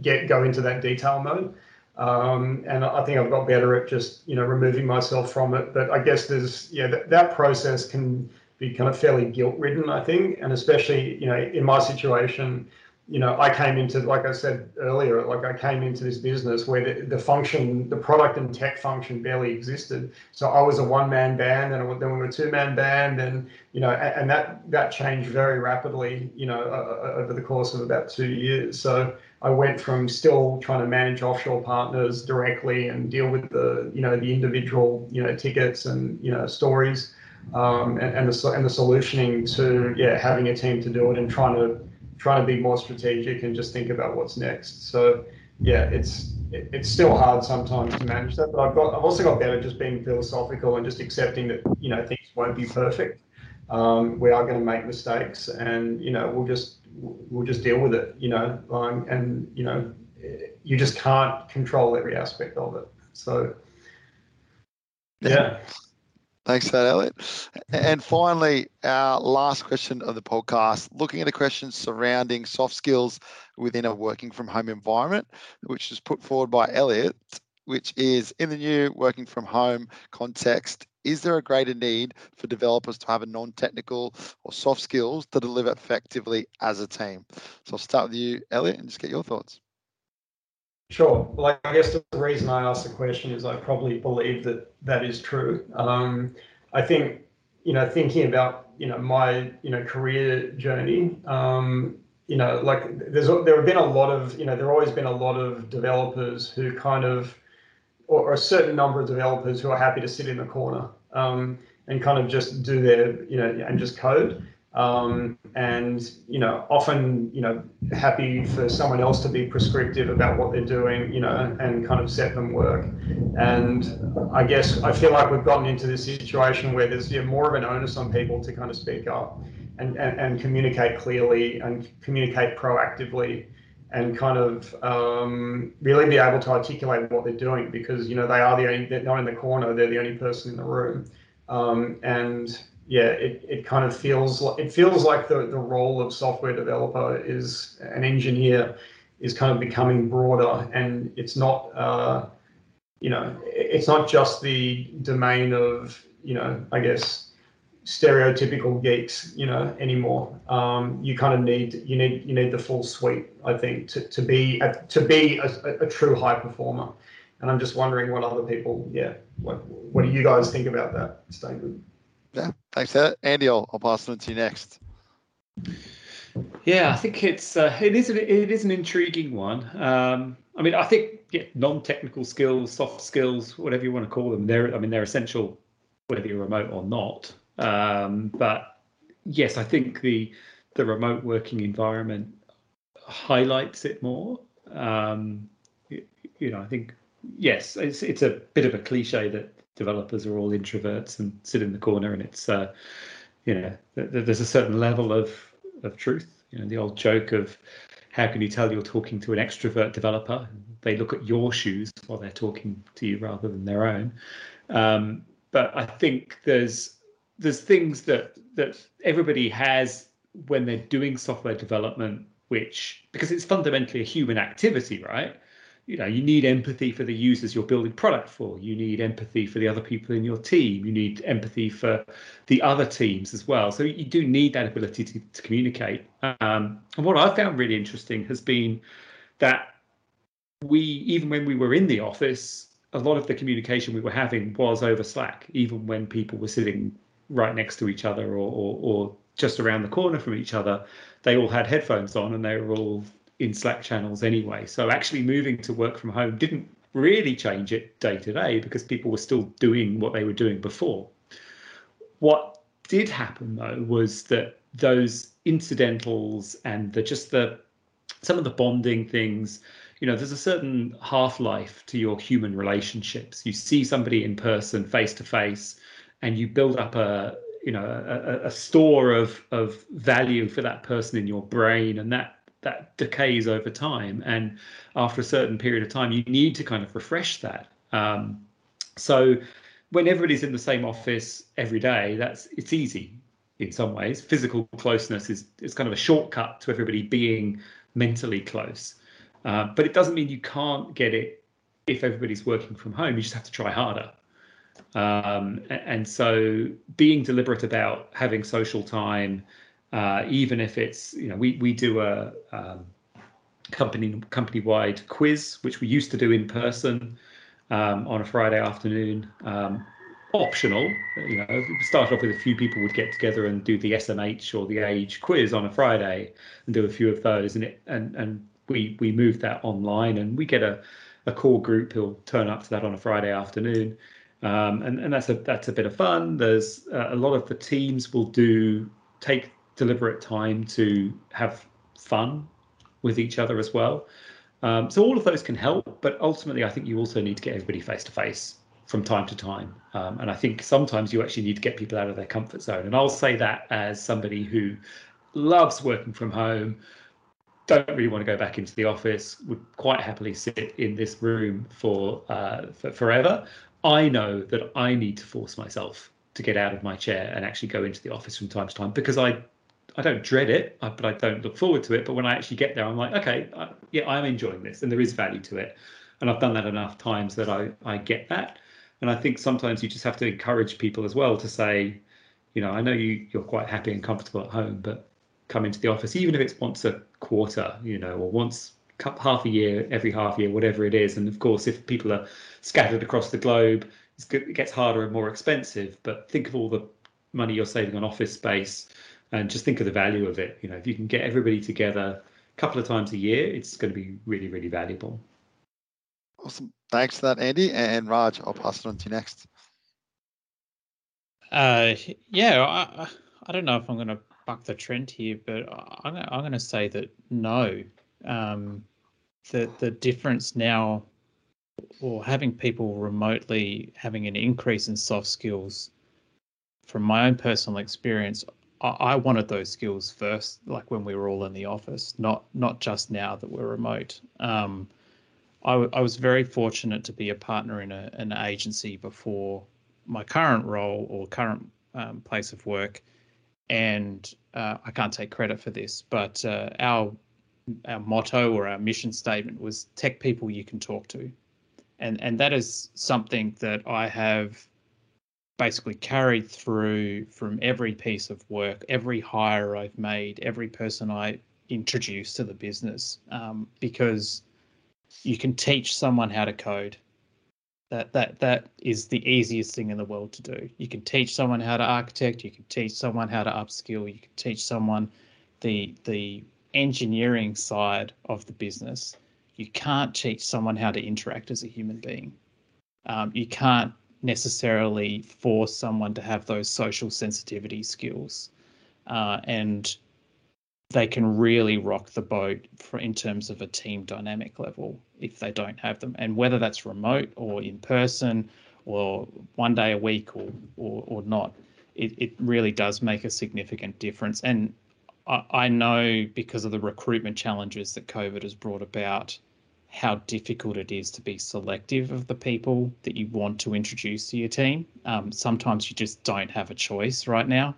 [SPEAKER 5] get go into that detail mode. Um, and I think I've got better at just, you know, removing myself from it. But I guess there's, yeah, that process can be kind of fairly guilt ridden, I think. And especially, you know, in my situation, you know, I came into, like I said earlier, like I came into this business where the, the function, the product and tech function barely existed. So I was a one man band and then we were a two man band and, you know, and, and, that, that changed very rapidly, you know, uh, over the course of about two years. So I went from still trying to manage offshore partners directly and deal with the, you know, the individual, you know, tickets and, you know, stories um, and, and, the, and the solutioning to, yeah, having a team to do it and trying to, trying to be more strategic and just think about what's next. So yeah, it's it's still hard sometimes to manage that, but I've got I've also got better just being philosophical and just accepting that you know things won't be perfect. Um, we are going to make mistakes, and you know we'll just we'll just deal with it. You know, um, and you know you just can't control every aspect of it. So yeah.
[SPEAKER 1] Thanks for that, Elliot. Mm-hmm. And finally, our last question of the podcast, looking at a question surrounding soft skills within a working from home environment, which was put forward by Elliot, which is in the new working from home context, is there a greater need for developers to have a non-technical or soft skills to deliver effectively as a team? So I'll start with you, Elliot, and just get your thoughts.
[SPEAKER 5] Sure. Well, I guess the reason I asked the question is I probably believe that that is true. Um, I think, you know, thinking about, you know, my, you know, career journey, um, you know, like there's there have been a lot of, you know, there have always been a lot of developers who kind of, or, or a certain number of developers who are happy to sit in the corner um, and kind of just do their, you know, and just code um, and you know often you know happy for someone else to be prescriptive about what they're doing you know and kind of set them work. And i guess i feel like we've gotten into this situation where there's more of an onus on people to kind of speak up and, and, and communicate clearly and communicate proactively and kind of um, really be able to articulate what they're doing because you know they are the only they're not in the corner they're the only person in the room. Um, and yeah, it, it kind of feels like it feels like the, the role of software developer is an engineer is kind of becoming broader and it's not uh, you know it's not just the domain of you know I guess stereotypical geeks you know anymore. Um, you kind of need you need you need the full suite I think to, to be a, to be a, a true high performer. And I'm just wondering what other people yeah what what do you guys think about that statement
[SPEAKER 1] thanks that. Andy, I'll, I'll pass it on to you next.
[SPEAKER 2] Yeah, I think it's uh, it is an, it is an intriguing one. Um, I mean, I think yeah, non-technical skills, soft skills, whatever you want to call them, they're I mean they're essential whether you're remote or not. Um, but yes, I think the the remote working environment highlights it more. Um, you, you know, I think yes, it's it's a bit of a cliche that developers are all introverts and sit in the corner, and it's uh, you know th- there's a certain level of of truth. You know, the old joke of how can you tell you're talking to an extrovert developer? They look at your shoes while they're talking to you rather than their own. Um, but I think there's there's things that that everybody has when they're doing software development, which because it's fundamentally a human activity, right? You know you need empathy for the users you're building product for. You need empathy for the other people in your team. You need empathy for the other teams as well. So you do need that ability to, to communicate. Um, and what i found really interesting has been that we even when we were in the office a lot of the communication we were having was over Slack even when people were sitting right next to each other or, or, or just around the corner from each other. They all had headphones on and they were all in Slack channels anyway. So actually moving to work from home didn't really change it day to day because people were still doing what they were doing before. What did happen though was that those incidentals and the just the some of the bonding things you know there's a certain half life to your human relationships you see somebody in person face to face and you build up a you know a, a store of of value for that person in your brain and that that decays over time, and after a certain period of time, you need to kind of refresh that. Um, so when everybody's in the same office every day, that's it's easy in some ways. Physical closeness is is kind of a shortcut to everybody being mentally close, uh, but it doesn't mean you can't get it if everybody's working from home. You just have to try harder. Um, and so being deliberate about having social time, uh, even if it's you know we we do a um, company company wide quiz which we used to do in person um, on a Friday afternoon. Um, optional, you know, we started off with a few people would get together and do the SMH or the Age quiz on a Friday and do a few of those, and it and and we we moved that online, and we get a a core group who'll turn up to that on a Friday afternoon. Um, and, and that's a that's a bit of fun. There's uh, a lot of the teams will do take deliberate time to have fun with each other as well. Um, so all of those can help, but ultimately, I think you also need to get everybody face to face from time to time. Um, and I think sometimes you actually need to get people out of their comfort zone. And I'll say that as somebody who loves working from home, don't really want to go back into the office, would quite happily sit in this room for, uh, for forever. I know that I need to force myself to get out of my chair and actually go into the office from time to time because I I don't dread it, but I don't look forward to it. But when I actually get there, I'm like, okay, yeah, I'm enjoying this, and there is value to it, and I've done that enough times that I I get that. And I think sometimes you just have to encourage people as well to say, you know, I know you you're quite happy and comfortable at home, but come into the office, even if it's once a quarter, you know, or once half a year, every half year, whatever it is. And of course, if people are scattered across the globe, it gets harder and more expensive. But think of all the money you're saving on office space and just think of the value of it. You know, if you can get everybody together a couple of times a year, it's going to be really, really valuable.
[SPEAKER 1] Awesome. Thanks for that, Andy. And Raj, I'll pass it on to you next.
[SPEAKER 3] Uh, yeah, I, I don't know if I'm going to buck the trend here, but I'm, I'm going to say that no. Um, the the difference now, or having people remotely having an increase in soft skills, from my own personal experience, I wanted those skills first, like when we were all in the office, not not just now that we're remote. Um, I, I was very fortunate to be a partner in a, an agency before my current role or current um, place of work, and uh, I can't take credit for this, but uh, our our motto or our mission statement was "Tech people you can talk to," and and that is something that I have basically carried through from every piece of work, every hire I've made, every person I introduced to the business, um, because you can teach someone how to code. That that that is the easiest thing in the world to do. You can teach someone how to architect. You can teach someone how to upskill. You can teach someone the the engineering side of the business. You can't teach someone how to interact as a human being. Um, you can't necessarily force someone to have those social sensitivity skills. Uh, and they can really rock the boat for, in terms of a team dynamic level if they don't have them. And whether that's remote or in person or one day a week or, or, or not, it, it really does make a significant difference. And I, I know because of the recruitment challenges that COVID has brought about, how difficult it is to be selective of the people that you want to introduce to your team. Um, sometimes you just don't have a choice right now,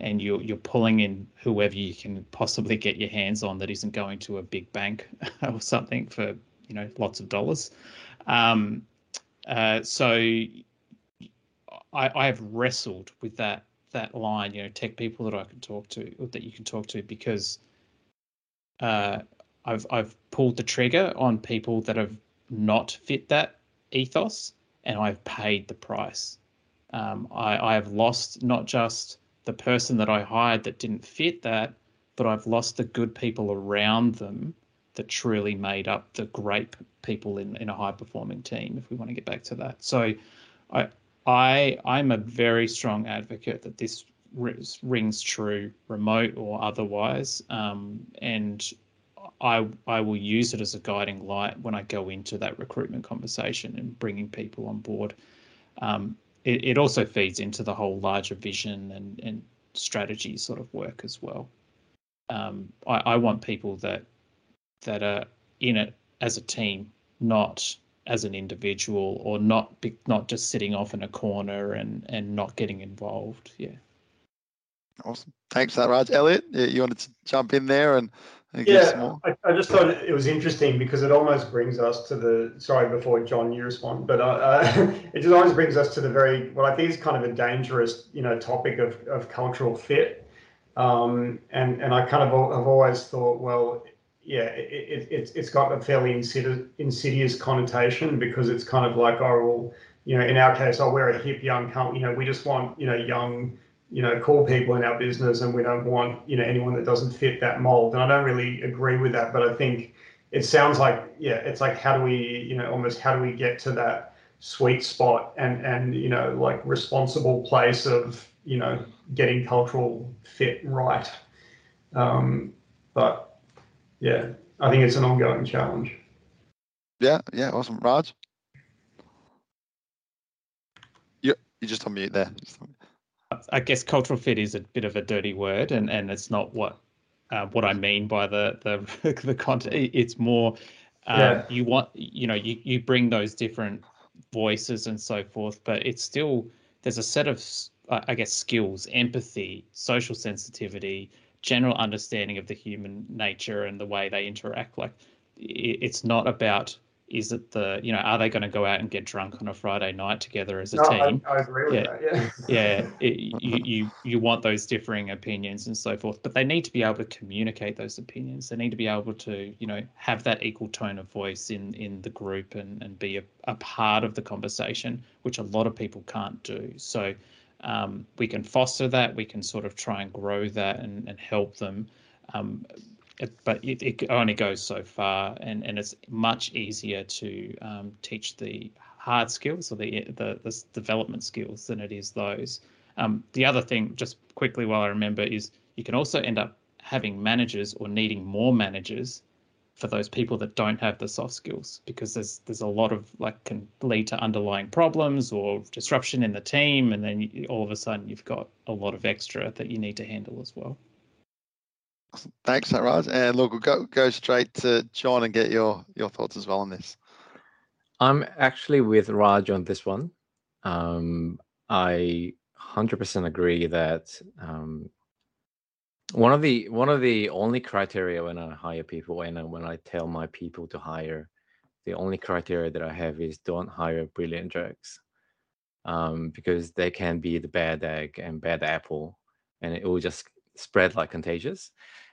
[SPEAKER 3] and you're you're pulling in whoever you can possibly get your hands on that isn't going to a big bank or something for you know lots of dollars. Um, uh, so I, I have wrestled with that that line, you know, tech people that I can talk to, that you can talk to, because uh, I've I've pulled the trigger on people that have not fit that ethos, and I've paid the price. Um, I, I have lost not just the person that I hired that didn't fit that, but I've lost the good people around them that truly made up the great people in, in a high performing team. If we want to get back to that, so I I I'm a very strong advocate that this rings true, remote or otherwise, um, and I I will use it as a guiding light when I go into that recruitment conversation and bringing people on board. Um, it, it also feeds into the whole larger vision and, and strategy sort of work as well. Um, I, I want people that that are in it as a team, not as an individual or not be, not just sitting off in a corner and and not getting involved. Yeah.
[SPEAKER 1] Awesome. Thanks for that, Raj. Elliot, you wanted to jump in there and, and
[SPEAKER 5] yeah, I, I, just thought it was interesting because it almost brings us to the sorry before John you respond, but uh, uh, it just always brings us to the very well. I think it's kind of a dangerous you know topic of of cultural fit, um, and and I kind of have always thought well yeah, it, it, it's it's got a fairly insidious, insidious connotation because it's kind of like, oh, well, you know, in our case, oh, we're a hip young company. You know, we just want you know young, you know, call people in our business, and we don't want you know anyone that doesn't fit that mold. And I don't really agree with that, but I think it sounds like yeah, it's like how do we you know almost how do we get to that sweet spot and and you know like responsible place of you know getting cultural fit right. Um, but yeah, I think it's an ongoing challenge.
[SPEAKER 1] Yeah, yeah, awesome. Raj? Yeah, you just on mute there.
[SPEAKER 3] I guess cultural fit is a bit of a dirty word, and, and it's not what uh, what I mean by the the the content. It's more uh, yeah. you want you know you you bring those different voices and so forth, but it's still there's a set of I guess skills, empathy, social sensitivity, general understanding of the human nature and the way they interact. Like it's not about is it the you know are they going to go out and get drunk on a Friday night together as a
[SPEAKER 5] no,
[SPEAKER 3] team?
[SPEAKER 5] I, I, agree with
[SPEAKER 3] yeah.
[SPEAKER 5] that. Yeah,
[SPEAKER 3] yeah. It, you you you want those differing opinions and so forth, but they need to be able to communicate those opinions. They need to be able to you know have that equal tone of voice in in the group and and be a, a part of the conversation, which a lot of people can't do. So um, we can foster that, we can sort of try and grow that and, and help them. Um, it, but it, it, only goes so far, and, and it's much easier to um, teach the hard skills or the, the, the development skills than it is those. Um, the other thing, just quickly while I remember, is you can also end up having managers or needing more managers for those people that don't have the soft skills because there's there's a lot of like can lead to underlying problems or disruption in the team and then you, all of a sudden you've got a lot of extra that you need to handle as well
[SPEAKER 1] thanks Raj and look we'll go go straight to John and get your your thoughts as well on this.
[SPEAKER 4] I'm actually with Raj on this one. Um, I 100% agree that um, one of the one of the only criteria when I hire people and when I tell my people to hire, the only criteria that I have is don't hire brilliant jerks, um, because they can be the bad egg and bad apple, and it will just spread like contagious.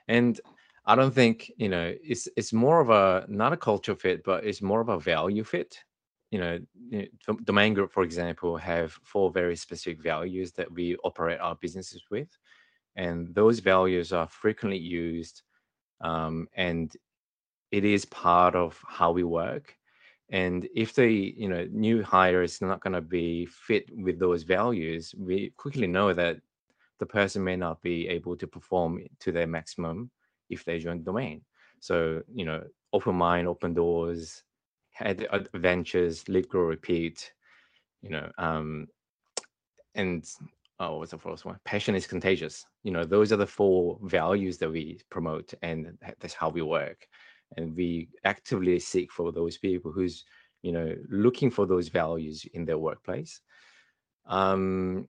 [SPEAKER 4] And I don't think you know it's it's more of a not a culture fit, but it's more of a value fit. You know, the Domain Group, for example, have four very specific values that we operate our businesses with and those values are frequently used um, and it is part of how we work and if the you know new hire is not going to be fit with those values we quickly know that the person may not be able to perform to their maximum if they join the Domain so you know open mind open doors adventures lead grow repeat you know um and oh, what's the first one? Passion is contagious. You know, those are the four values that we promote, and that's how we work. And we actively seek for those people who's, you know, looking for those values in their workplace. Um,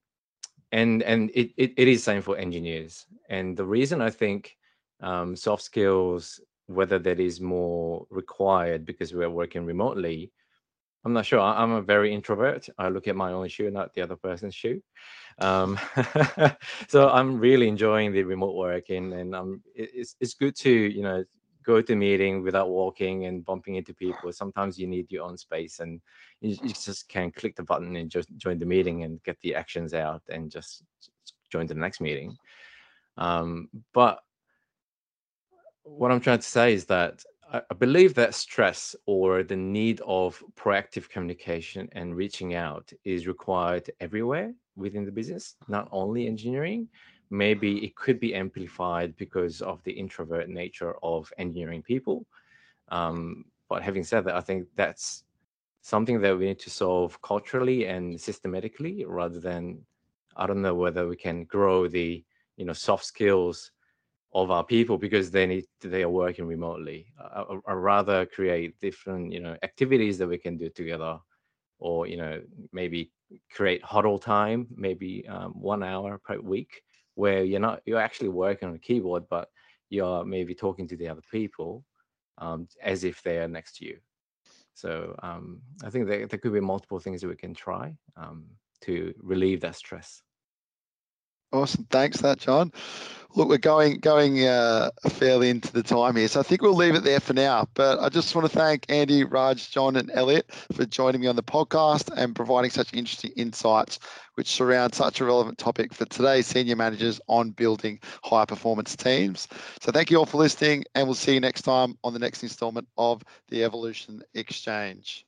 [SPEAKER 4] and and it, it, it is same for engineers. And the reason I think um, soft skills, whether that is more required because we're working remotely, I'm not sure. I'm a very introvert. I look at my own shoe, not the other person's shoe. Um, so I'm really enjoying the remote working, and um, it's it's good to you know go to meeting without walking and bumping into people. Sometimes you need your own space, and you, you just can click the button and just join the meeting and get the actions out, and just join the next meeting. Um, but what I'm trying to say is that I believe that stress or the need of proactive communication and reaching out is required everywhere within the business, not only engineering. Maybe it could be amplified because of the introvert nature of engineering people. Um, but having said that, I think that's something that we need to solve culturally and systematically rather than I don't know whether we can grow the you know soft skills of our people because they need they are working remotely. I rather create different you know activities that we can do together, or you know maybe create huddle time, maybe um, one hour per week, where you're not you're actually working on a keyboard, but you're maybe talking to the other people um, as if they are next to you. So um, I think there, there could be multiple things that we can try um, to relieve that stress.
[SPEAKER 1] Awesome. Thanks for that, John. Look, we're going going uh, fairly into the time here, so I think we'll leave it there for now. But I just want to thank Andy, Raj, John, and Elliot for joining me on the podcast and providing such interesting insights, which surround such a relevant topic for today's senior managers on building high performance teams. So thank you all for listening, and we'll see you next time on the next instalment of the Evolution Exchange.